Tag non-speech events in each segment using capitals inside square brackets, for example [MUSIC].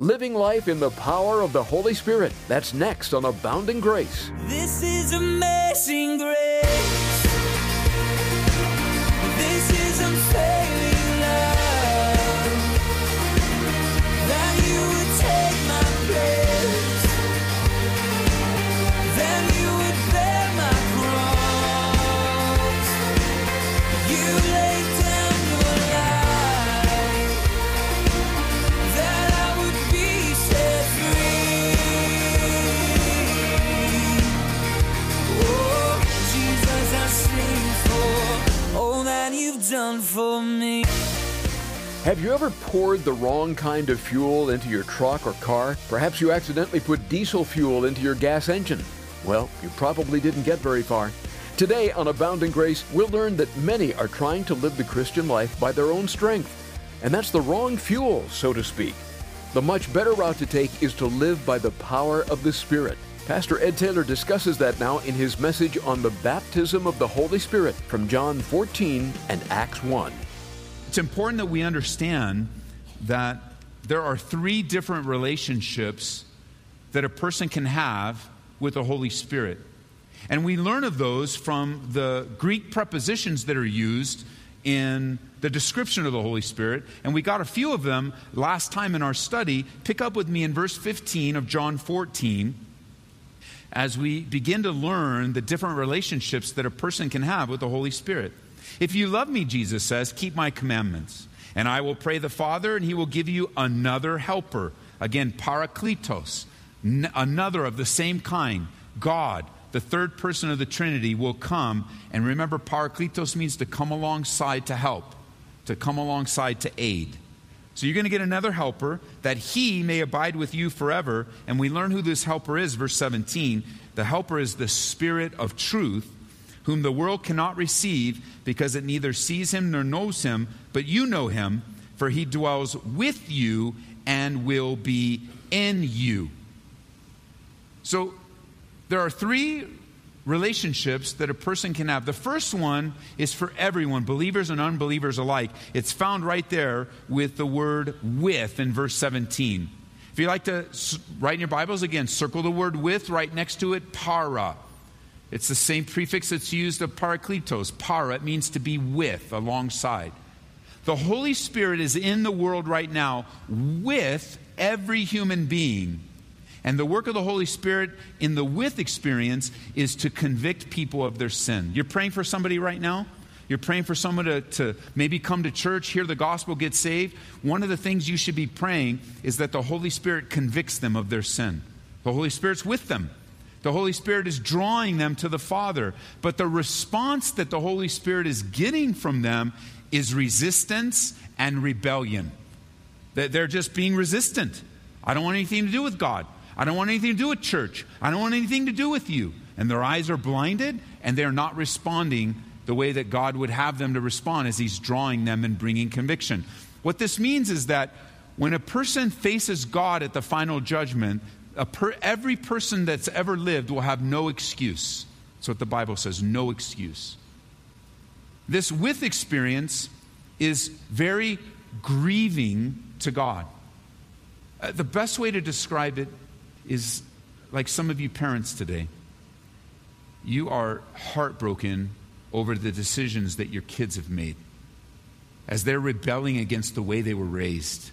Living life in the power of the Holy Spirit. That's next on Abounding Grace. This is amazing grace. For me. Have you ever poured the wrong kind of fuel into your truck or car? Perhaps you accidentally put diesel fuel into your gas engine. Well, you probably didn't get very far. Today on Abounding Grace, we'll learn that many are trying to live the Christian life by their own strength. And that's the wrong fuel, so to speak. The much better route to take is to live by the power of the Spirit. Pastor Ed Taylor discusses that now in his message on the baptism of the Holy Spirit from John 14 and Acts 1. It's important that we understand that there are three different relationships that a person can have with the Holy Spirit. And we learn of those from the Greek prepositions that are used in the description of the Holy Spirit. And we got a few of them last time in our study. Pick up with me in verse 15 of John 14 as we begin to learn the different relationships that a person can have with the Holy Spirit. If you love me, Jesus says, keep my commandments. And I will pray the Father, and he will give you another helper. Again, parakletos, n- another of the same kind. God, the third person of the Trinity, will come. And remember, parakletos means to come alongside to help, to come alongside to aid. So you're going to get another helper that he may abide with you forever. And we learn who this helper is, verse 17. The helper is the Spirit of truth, whom the world cannot receive because it neither sees him nor knows him, but you know him, for he dwells with you and will be in you. So there are three relationships that a person can have. The first one is for everyone, believers and unbelievers alike. It's found right there with the word with in verse 17. If you like to write in your Bibles again, circle the word with right next to it, para. It's the same prefix that's used of parakletos. Para, it means to be with, alongside. The Holy Spirit is in the world right now with every human being. And the work of the Holy Spirit in the with experience is to convict people of their sin. You're praying for somebody right now? You're praying for someone to, to maybe come to church, hear the gospel, get saved. One of the things you should be praying is that the Holy Spirit convicts them of their sin. The Holy Spirit's with them. The Holy Spirit is drawing them to the Father. But the response that the Holy Spirit is getting from them is resistance and rebellion. That They're just being resistant. I don't want anything to do with God. I don't want anything to do with church. I don't want anything to do with you. And their eyes are blinded and they're not responding the way that God would have them to respond as He's drawing them and bringing conviction. What this means is that when a person faces God at the final judgment, per, every person that's ever lived will have no excuse. That's what the Bible says no excuse. This with experience is very grieving to God. Uh, the best way to describe it is like some of you parents today. You are heartbroken over the decisions that your kids have made as they're rebelling against the way they were raised.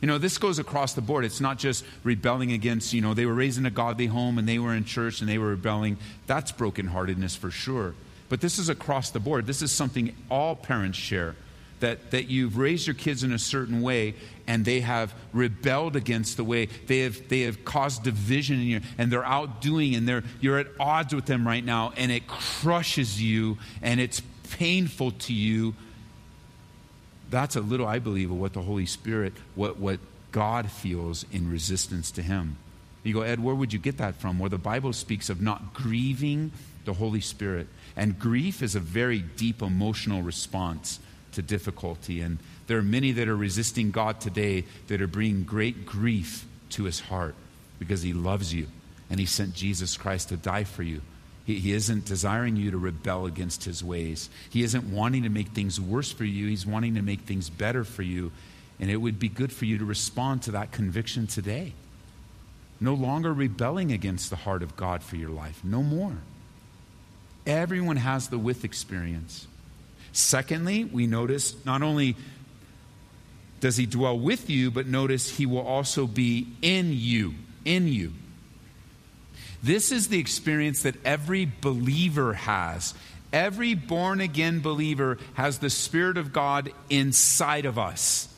You know, this goes across the board. It's not just rebelling against, you know, they were raised in a godly home and they were in church and they were rebelling. That's brokenheartedness for sure. But this is across the board. This is something all parents share that, that you've raised your kids in a certain way and they have rebelled against the way they have, they have caused division in you and they're outdoing and they're, you're at odds with them right now and it crushes you and it's painful to you. That's a little i believe of what the holy spirit what, what god feels in resistance to him. You go ed where would you get that from? Where the bible speaks of not grieving the holy spirit. And grief is a very deep emotional response to difficulty and there are many that are resisting god today that are bringing great grief to his heart because he loves you and he sent jesus christ to die for you he, he isn't desiring you to rebel against his ways. He isn't wanting to make things worse for you. He's wanting to make things better for you. And it would be good for you to respond to that conviction today. No longer rebelling against the heart of God for your life. No more. Everyone has the with experience. Secondly, we notice not only does he dwell with you, but notice he will also be in you. In you. This is the experience that every believer has. Every born again believer has the Spirit of God inside of us.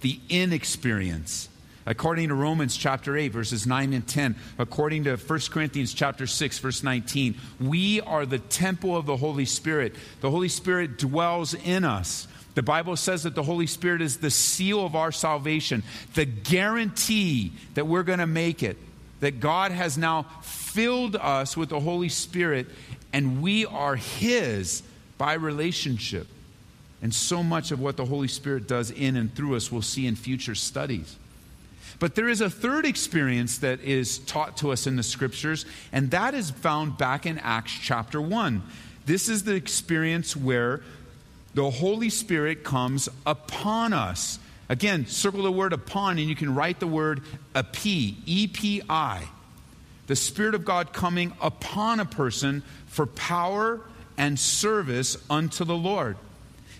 The in experience. According to Romans chapter 8, verses 9 and 10, according to 1 Corinthians chapter 6, verse 19, we are the temple of the Holy Spirit. The Holy Spirit dwells in us. The Bible says that the Holy Spirit is the seal of our salvation, the guarantee that we're going to make it, that God has now filled us with the Holy Spirit and we are His by relationship. And so much of what the Holy Spirit does in and through us we'll see in future studies. But there is a third experience that is taught to us in the scriptures, and that is found back in Acts chapter 1. This is the experience where the Holy Spirit comes upon us. Again, circle the word upon, and you can write the word epi, E P I. The Spirit of God coming upon a person for power and service unto the Lord.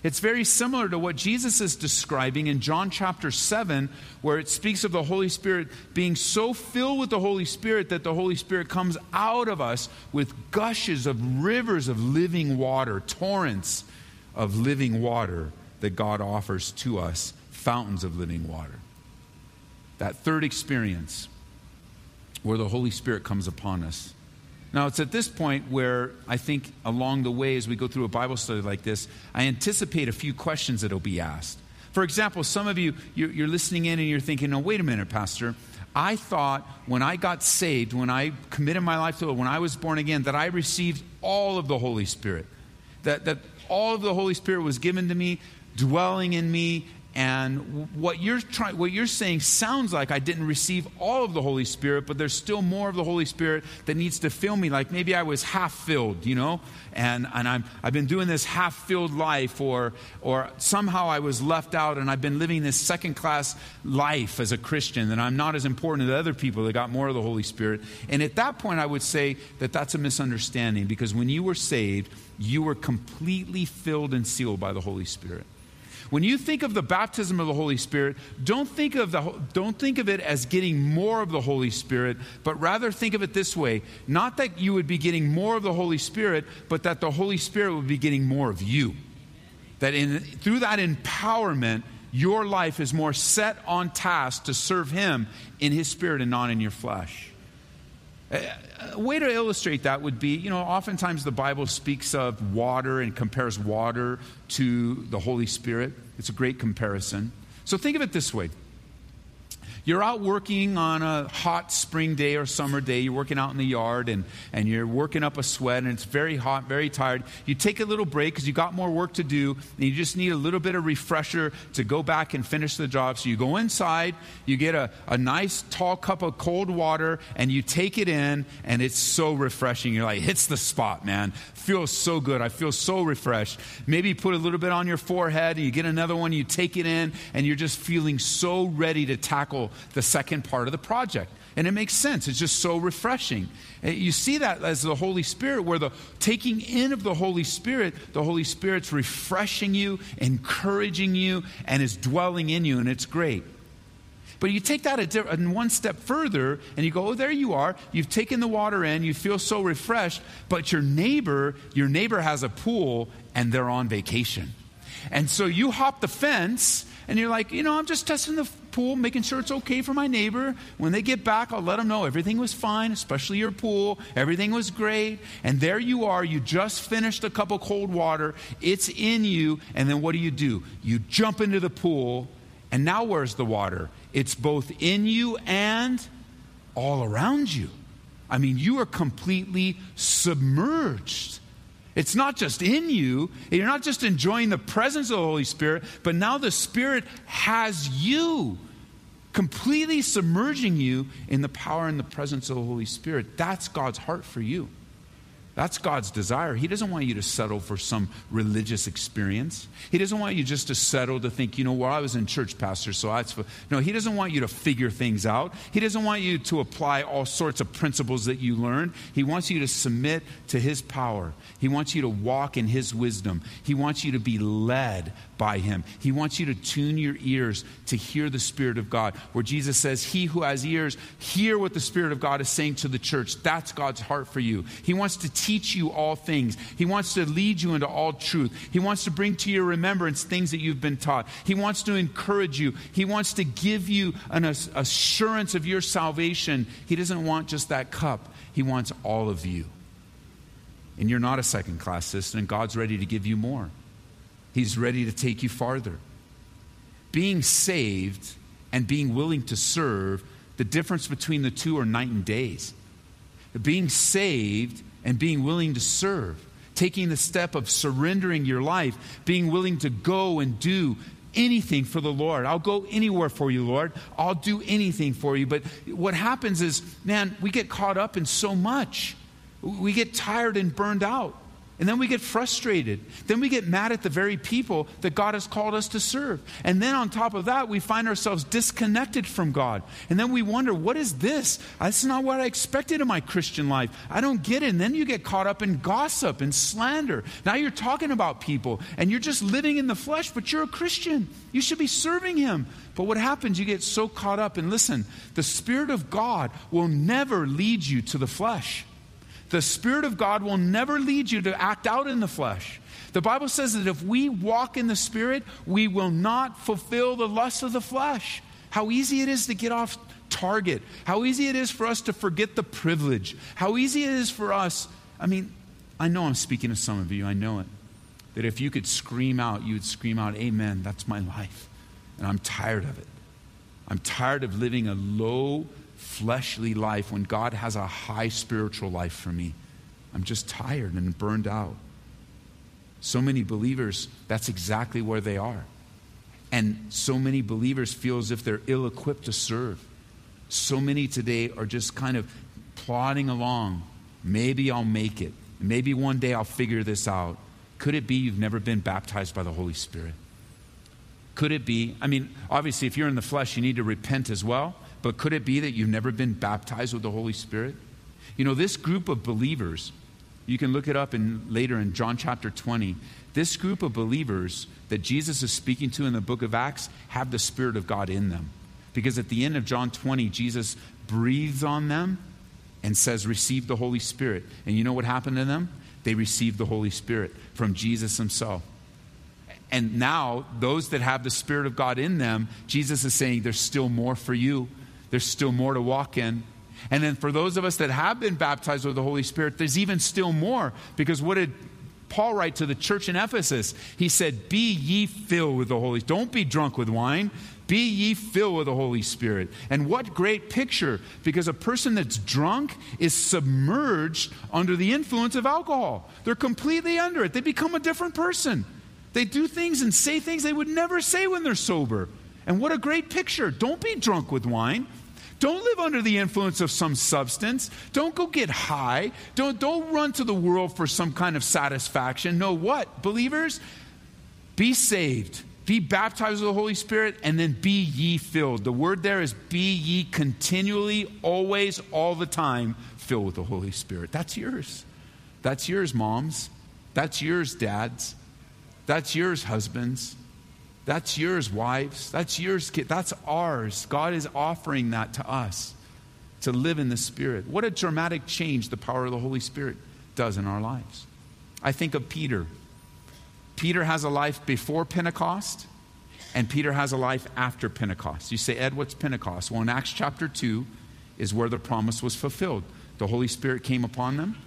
It's very similar to what Jesus is describing in John chapter 7, where it speaks of the Holy Spirit being so filled with the Holy Spirit that the Holy Spirit comes out of us with gushes of rivers of living water, torrents of living water that God offers to us, fountains of living water. That third experience where the Holy Spirit comes upon us. Now, it's at this point where I think along the way, as we go through a Bible study like this, I anticipate a few questions that will be asked. For example, some of you, you're listening in and you're thinking, no, wait a minute, Pastor. I thought when I got saved, when I committed my life to the Lord, when I was born again, that I received all of the Holy Spirit. That, that all of the Holy Spirit was given to me, dwelling in me, and what you're trying, what you're saying sounds like I didn't receive all of the Holy Spirit, but there's still more of the Holy Spirit that needs to fill me. Like maybe I was half filled, you know, and, and I'm, I've been doing this half filled life, or, or somehow I was left out and I've been living this second class life as a Christian, and I'm not as important as other people that got more of the Holy Spirit. And at that point, I would say that that's a misunderstanding because when you were saved, you were completely filled and sealed by the Holy Spirit. When you think of the baptism of the Holy Spirit, don't think of, the, don't think of it as getting more of the Holy Spirit, but rather think of it this way not that you would be getting more of the Holy Spirit, but that the Holy Spirit would be getting more of you. That in, through that empowerment, your life is more set on task to serve Him in His Spirit and not in your flesh. A way to illustrate that would be, you know, oftentimes the Bible speaks of water and compares water to the Holy Spirit. It's a great comparison. So think of it this way you're out working on a hot spring day or summer day. You're working out in the yard and, and you're working up a sweat and it's very hot, very tired. You take a little break because you got more work to do and you just need a little bit of refresher to go back and finish the job. So you go inside, you get a, a nice tall cup of cold water and you take it in and it's so refreshing. You're like, hits the spot, man. Feels so good. I feel so refreshed. Maybe put a little bit on your forehead and you get another one, you take it in and you're just feeling so ready to tackle the second part of the project. And it makes sense. It's just so refreshing. You see that as the Holy Spirit, where the taking in of the Holy Spirit, the Holy Spirit's refreshing you, encouraging you, and is dwelling in you, and it's great. But you take that a, a one step further and you go, oh, there you are. You've taken the water in, you feel so refreshed, but your neighbor, your neighbor has a pool and they're on vacation. And so you hop the fence and you're like, you know, I'm just testing the pool, making sure it's okay for my neighbor. When they get back, I'll let them know everything was fine, especially your pool. Everything was great. And there you are. You just finished a cup of cold water. It's in you. And then what do you do? You jump into the pool. And now where's the water? It's both in you and all around you. I mean, you are completely submerged. It's not just in you, you're not just enjoying the presence of the Holy Spirit, but now the Spirit has you, completely submerging you in the power and the presence of the Holy Spirit. That's God's heart for you. That's God's desire. He doesn't want you to settle for some religious experience. He doesn't want you just to settle to think, you know, well, I was in church, Pastor, so that's. No, He doesn't want you to figure things out. He doesn't want you to apply all sorts of principles that you learned. He wants you to submit to His power. He wants you to walk in His wisdom. He wants you to be led by Him. He wants you to tune your ears to hear the Spirit of God. Where Jesus says, He who has ears, hear what the Spirit of God is saying to the church. That's God's heart for you. He wants to teach you all things. He wants to lead you into all truth. He wants to bring to your remembrance things that you've been taught. He wants to encourage you. He wants to give you an assurance of your salvation. He doesn't want just that cup, He wants all of you. And you're not a second class citizen, God's ready to give you more. He's ready to take you farther. Being saved and being willing to serve, the difference between the two are night and days. Being saved and being willing to serve, taking the step of surrendering your life, being willing to go and do anything for the Lord. I'll go anywhere for you, Lord. I'll do anything for you. But what happens is, man, we get caught up in so much. We get tired and burned out. And then we get frustrated. Then we get mad at the very people that God has called us to serve. And then on top of that, we find ourselves disconnected from God. And then we wonder, what is this? Uh, That's not what I expected in my Christian life. I don't get it. And then you get caught up in gossip and slander. Now you're talking about people and you're just living in the flesh, but you're a Christian. You should be serving Him. But what happens, you get so caught up. And listen, the Spirit of God will never lead you to the flesh. The Spirit of God will never lead you to act out in the flesh. The Bible says that if we walk in the Spirit, we will not fulfill the lust of the flesh. How easy it is to get off target. How easy it is for us to forget the privilege. How easy it is for us. I mean, I know I'm speaking to some of you, I know it. That if you could scream out, you would scream out, Amen, that's my life. And I'm tired of it. I'm tired of living a low fleshly life when God has a high spiritual life for me. I'm just tired and burned out. So many believers, that's exactly where they are. And so many believers feel as if they're ill equipped to serve. So many today are just kind of plodding along. Maybe I'll make it. Maybe one day I'll figure this out. Could it be you've never been baptized by the Holy Spirit? Could it be? I mean, obviously, if you're in the flesh, you need to repent as well. But could it be that you've never been baptized with the Holy Spirit? You know, this group of believers, you can look it up in, later in John chapter 20. This group of believers that Jesus is speaking to in the book of Acts have the Spirit of God in them. Because at the end of John 20, Jesus breathes on them and says, Receive the Holy Spirit. And you know what happened to them? They received the Holy Spirit from Jesus Himself. And now, those that have the Spirit of God in them, Jesus is saying, There's still more for you. There's still more to walk in. And then for those of us that have been baptized with the Holy Spirit, there's even still more. Because what did Paul write to the church in Ephesus? He said, Be ye filled with the Holy Don't be drunk with wine. Be ye filled with the Holy Spirit. And what great picture, because a person that's drunk is submerged under the influence of alcohol. They're completely under it. They become a different person. They do things and say things they would never say when they're sober. And what a great picture. Don't be drunk with wine. Don't live under the influence of some substance. Don't go get high. Don't, don't run to the world for some kind of satisfaction. No, what? Believers, be saved. Be baptized with the Holy Spirit and then be ye filled. The word there is be ye continually, always, all the time filled with the Holy Spirit. That's yours. That's yours, moms. That's yours, dads. That's yours, husbands. That's yours, wives. That's yours, kids. That's ours. God is offering that to us to live in the Spirit. What a dramatic change the power of the Holy Spirit does in our lives. I think of Peter. Peter has a life before Pentecost, and Peter has a life after Pentecost. You say, Ed, what's Pentecost? Well, in Acts chapter 2 is where the promise was fulfilled. The Holy Spirit came upon them.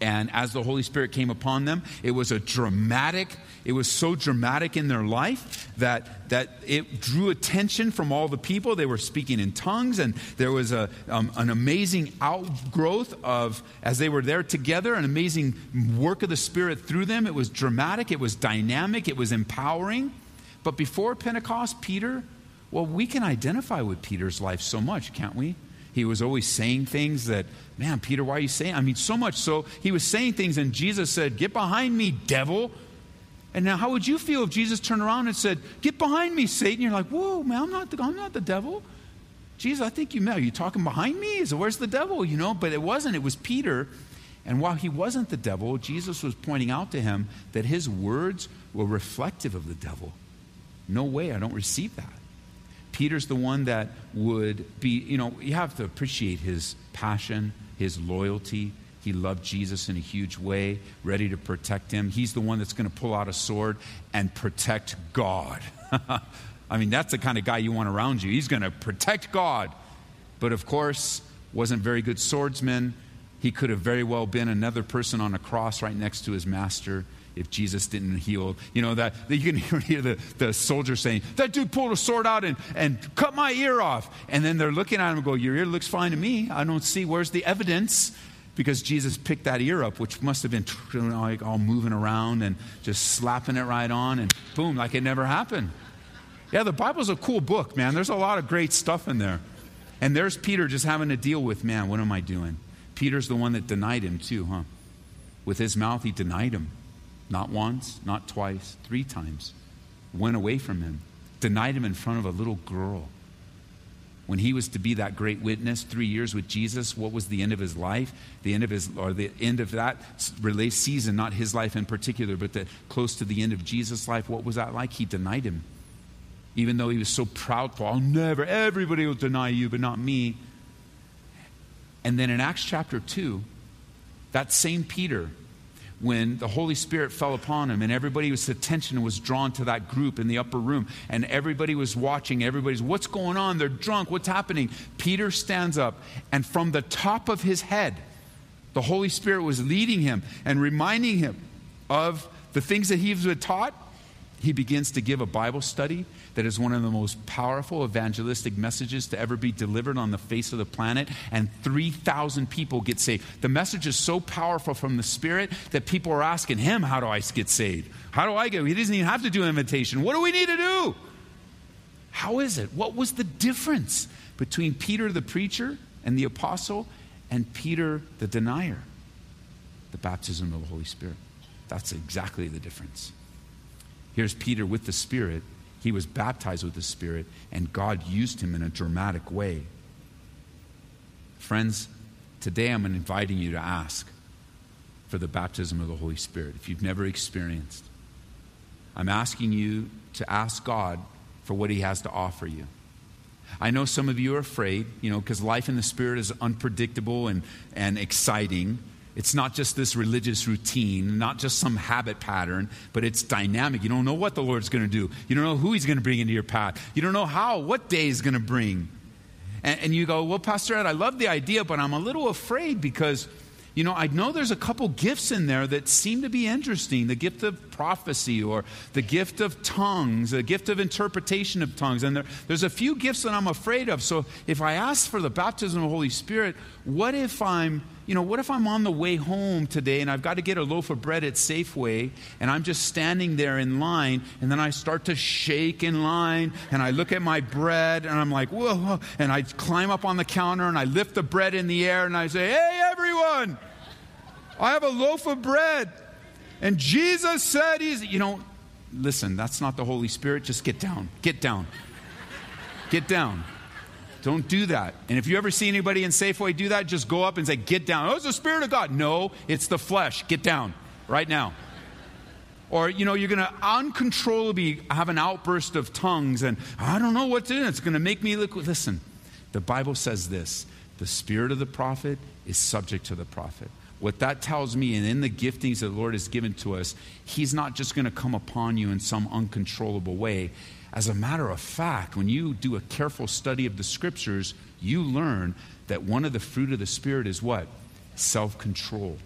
And as the Holy Spirit came upon them, it was a dramatic, it was so dramatic in their life that, that it drew attention from all the people. They were speaking in tongues, and there was a, um, an amazing outgrowth of, as they were there together, an amazing work of the Spirit through them. It was dramatic, it was dynamic, it was empowering. But before Pentecost, Peter, well, we can identify with Peter's life so much, can't we? He was always saying things that, man, Peter, why are you saying? I mean, so much so, he was saying things, and Jesus said, Get behind me, devil. And now, how would you feel if Jesus turned around and said, Get behind me, Satan? You're like, Whoa, man, I'm not the, I'm not the devil. Jesus, I think you met. Are you talking behind me? Is where's the devil? You know, but it wasn't. It was Peter. And while he wasn't the devil, Jesus was pointing out to him that his words were reflective of the devil. No way, I don't receive that. Peter's the one that would be, you know, you have to appreciate his passion, his loyalty. He loved Jesus in a huge way, ready to protect him. He's the one that's going to pull out a sword and protect God. [LAUGHS] I mean, that's the kind of guy you want around you. He's going to protect God. But of course, wasn't very good swordsman. He could have very well been another person on a cross right next to his master if Jesus didn't heal. You know, that, you can [LAUGHS] hear the, the soldier saying, That dude pulled a sword out and, and cut my ear off. And then they're looking at him and go, Your ear looks fine to me. I don't see where's the evidence. Because Jesus picked that ear up, which must have been like all moving around and just slapping it right on, and boom, like it never happened. Yeah, the Bible's a cool book, man. There's a lot of great stuff in there. And there's Peter just having to deal with, man, what am I doing? Peter's the one that denied him, too, huh? With his mouth, he denied him. Not once, not twice, three times. Went away from him, denied him in front of a little girl. When he was to be that great witness, three years with Jesus, what was the end of his life? The end of his, or the end of that relay season, not his life in particular, but the, close to the end of Jesus' life, what was that like? He denied him even though he was so proudful. I'll never, everybody will deny you, but not me. And then in Acts chapter 2, that same Peter, when the Holy Spirit fell upon him and everybody's attention was drawn to that group in the upper room and everybody was watching, everybody's, what's going on? They're drunk, what's happening? Peter stands up and from the top of his head, the Holy Spirit was leading him and reminding him of the things that he was taught. He begins to give a Bible study that is one of the most powerful evangelistic messages to ever be delivered on the face of the planet, and 3,000 people get saved. The message is so powerful from the Spirit that people are asking him, How do I get saved? How do I get? He doesn't even have to do an invitation. What do we need to do? How is it? What was the difference between Peter the preacher and the apostle and Peter the denier? The baptism of the Holy Spirit. That's exactly the difference. Here's Peter with the Spirit he was baptized with the Spirit, and God used him in a dramatic way. Friends, today I'm inviting you to ask for the baptism of the Holy Spirit if you've never experienced. I'm asking you to ask God for what He has to offer you. I know some of you are afraid, you know, because life in the Spirit is unpredictable and, and exciting. It's not just this religious routine, not just some habit pattern, but it's dynamic. You don't know what the Lord's going to do. You don't know who He's going to bring into your path. You don't know how, what day He's going to bring. And, and, you go, Well, Pastor Ed, I love the idea, but I'm a little afraid because you know, I know there's a couple gifts in there that seem to be interesting the gift of prophecy or the gift of tongues, the gift of interpretation of tongues. And there, there's a few gifts that I'm afraid of. So if I ask for the baptism of the Holy Spirit, what if I'm, you know, what if I'm on the way home today and I've got to get a loaf of bread at Safeway and I'm just standing there in line and then I start to shake in line and I look at my bread and I'm like, whoa, whoa and I climb up on the counter and I lift the bread in the air and I say, hey, everyone. I have a loaf of bread. And Jesus said, He's, you know, listen, that's not the Holy Spirit. Just get down. Get down. Get down. Don't do that. And if you ever see anybody in Safeway do that, just go up and say, Get down. Oh, it's the Spirit of God. No, it's the flesh. Get down right now. Or, you know, you're going to uncontrollably have an outburst of tongues and I don't know what's in it. It's going to make me look. Listen, the Bible says this the spirit of the prophet is subject to the prophet. What that tells me, and in the giftings that the Lord has given to us, He's not just going to come upon you in some uncontrollable way. As a matter of fact, when you do a careful study of the scriptures, you learn that one of the fruit of the Spirit is what? Self control.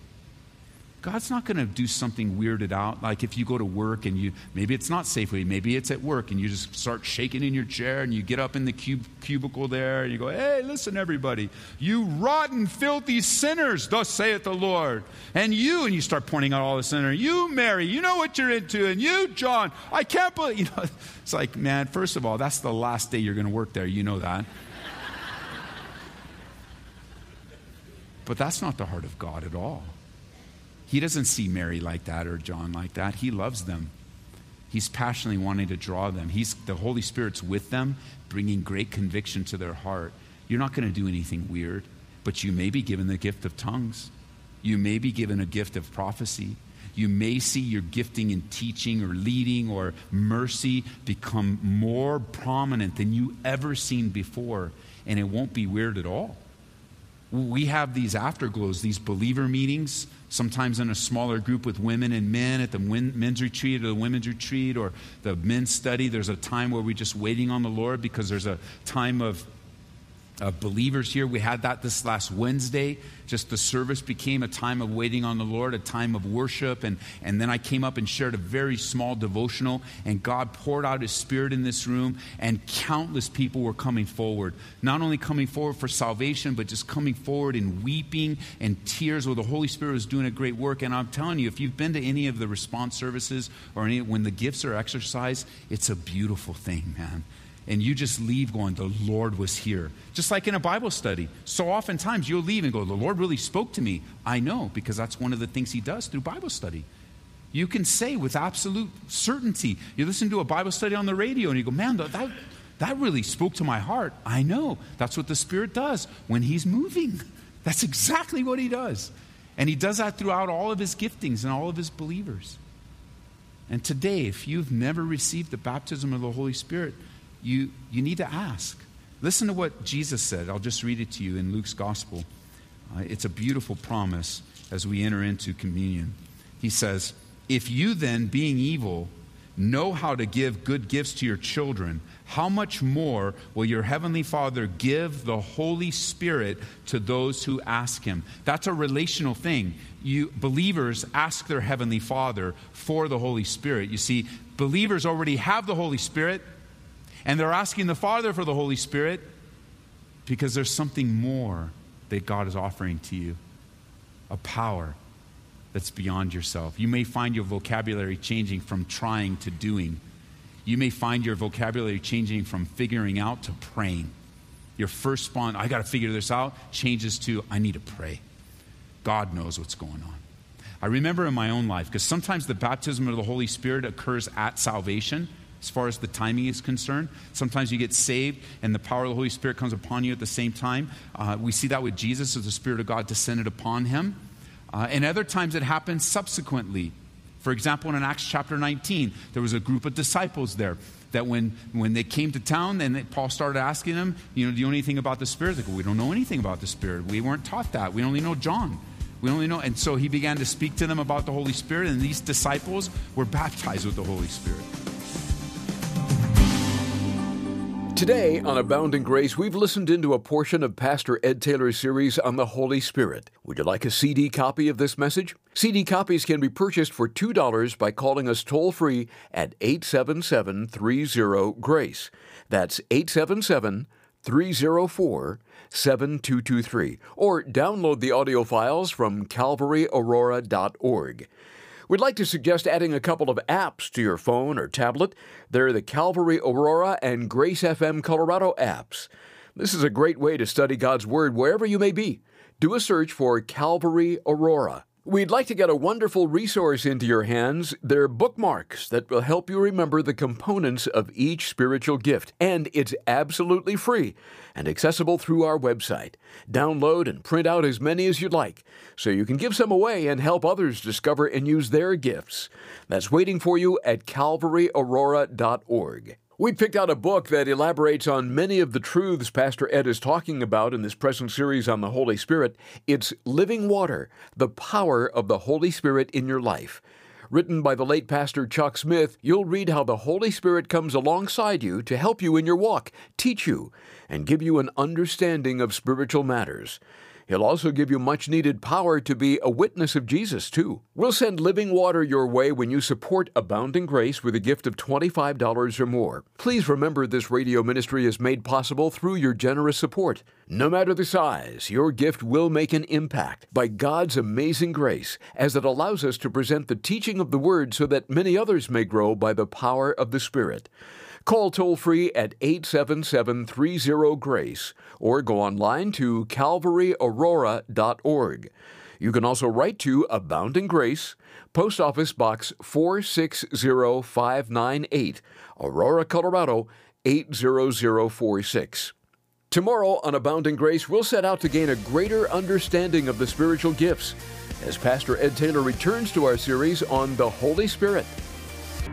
God's not going to do something weirded out. Like if you go to work and you, maybe it's not Safeway, maybe it's at work and you just start shaking in your chair and you get up in the cub- cubicle there and you go, hey, listen, everybody, you rotten, filthy sinners, thus saith the Lord. And you, and you start pointing out all the sinners, you, Mary, you know what you're into, and you, John, I can't believe, [LAUGHS] you know, it's like, man, first of all, that's the last day you're going to work there. You know that. [LAUGHS] But that's not the heart of God at all. He doesn't see Mary like that or John like that. He loves them. He's passionately wanting to draw them. He's, the Holy Spirit's with them, bringing great conviction to their heart. You're not going to do anything weird, but you may be given the gift of tongues. You may be given a gift of prophecy. You may see your gifting in teaching or leading or mercy become more prominent than you ever seen before, and it won't be weird at all. We have these afterglows, these believer meetings, sometimes in a smaller group with women and men at the men's retreat or the women's retreat or the men's study. There's a time where we're just waiting on the Lord because there's a time of believers here. We had that this last Wednesday. Just the service became a time of waiting on the Lord, a time of worship. And, and then I came up and shared a very small devotional, and God poured out His Spirit in this room, and countless people were coming forward. Not only coming forward for salvation, but just coming forward in weeping and tears where the Holy Spirit was doing a great work. And I'm telling you, if you've been to any of the response services or any, when the gifts are exercised, it's a beautiful thing, man and you just leave going, The Lord was here. Just like in a Bible study. So oftentimes you'll leave and go, The Lord really spoke to me. I know, because that's one of the things He does through Bible study. You can say with absolute certainty, you listen to a Bible study on the radio and you go, Man, that, that really spoke to my heart. I know. That's what the Spirit does when He's moving. [LAUGHS] That's exactly what He does. And He does that throughout all of His giftings and all of His believers. And today, if you've never received the baptism of the Holy Spirit, you, you need to ask. Listen to what Jesus said. I'll just read it to you in Luke's gospel. Uh, it's a beautiful promise as we enter into communion. He says, If you then, being evil, know how to give good gifts to your children, how much more will your heavenly Father give the Holy Spirit to those who ask him? That's a relational thing. You believers ask their heavenly Father for the Holy Spirit. You see, believers already have the Holy Spirit. And they're asking the Father for the Holy Spirit because there's something more that God is offering to you a power that's beyond yourself. You may find your vocabulary changing from trying to doing. You may find your vocabulary changing from figuring out to praying. Your first spawn, I got to figure this out, changes to, I need to pray. God knows what's going on. I remember in my own life, because sometimes the baptism of the Holy Spirit occurs at salvation, as far as the timing is concerned. Sometimes you get saved and the power of the Holy Spirit comes upon you at the same time. Uh, we see that with Jesus as the Spirit of God descended upon him. Uh, and other times it happens subsequently. For example, in Acts chapter 19, there was a group of disciples there that when, when they came to town and Paul started asking them, you know, do you know anything about the Spirit? They go, we don't know anything about the Spirit. We weren't taught that. We only know John. We only know. And so he began to speak to them about the Holy Spirit, and these disciples were baptized with the Holy Spirit. Today on Abounding Grace, we've listened into a portion of Pastor Ed Taylor's series on the Holy Spirit. Would you like a CD copy of this message? CD copies can be purchased for $2 by calling us toll free at 877 30 GRACE. That's 877 304 7223. Or download the audio files from calvaryaurora.org. We'd like to suggest adding a couple of apps to your phone or tablet. They're the Calvary Aurora and Grace FM Colorado apps. This is a great way to study God's Word wherever you may be. Do a search for Calvary Aurora. We'd like to get a wonderful resource into your hands. They're bookmarks that will help you remember the components of each spiritual gift, and it's absolutely free and accessible through our website. Download and print out as many as you'd like so you can give some away and help others discover and use their gifts. That's waiting for you at calvaryaurora.org. We picked out a book that elaborates on many of the truths Pastor Ed is talking about in this present series on the Holy Spirit. It's Living Water The Power of the Holy Spirit in Your Life. Written by the late Pastor Chuck Smith, you'll read how the Holy Spirit comes alongside you to help you in your walk, teach you, and give you an understanding of spiritual matters. He'll also give you much needed power to be a witness of Jesus, too. We'll send living water your way when you support Abounding Grace with a gift of $25 or more. Please remember this radio ministry is made possible through your generous support. No matter the size, your gift will make an impact by God's amazing grace as it allows us to present the teaching of the Word so that many others may grow by the power of the Spirit. Call toll free at 877 30 Grace or go online to calvaryaurora.org. You can also write to Abounding Grace, Post Office Box 460598, Aurora, Colorado 80046. Tomorrow on Abounding Grace, we'll set out to gain a greater understanding of the spiritual gifts as Pastor Ed Taylor returns to our series on the Holy Spirit.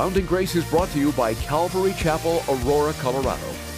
Abounding Grace is brought to you by Calvary Chapel, Aurora, Colorado.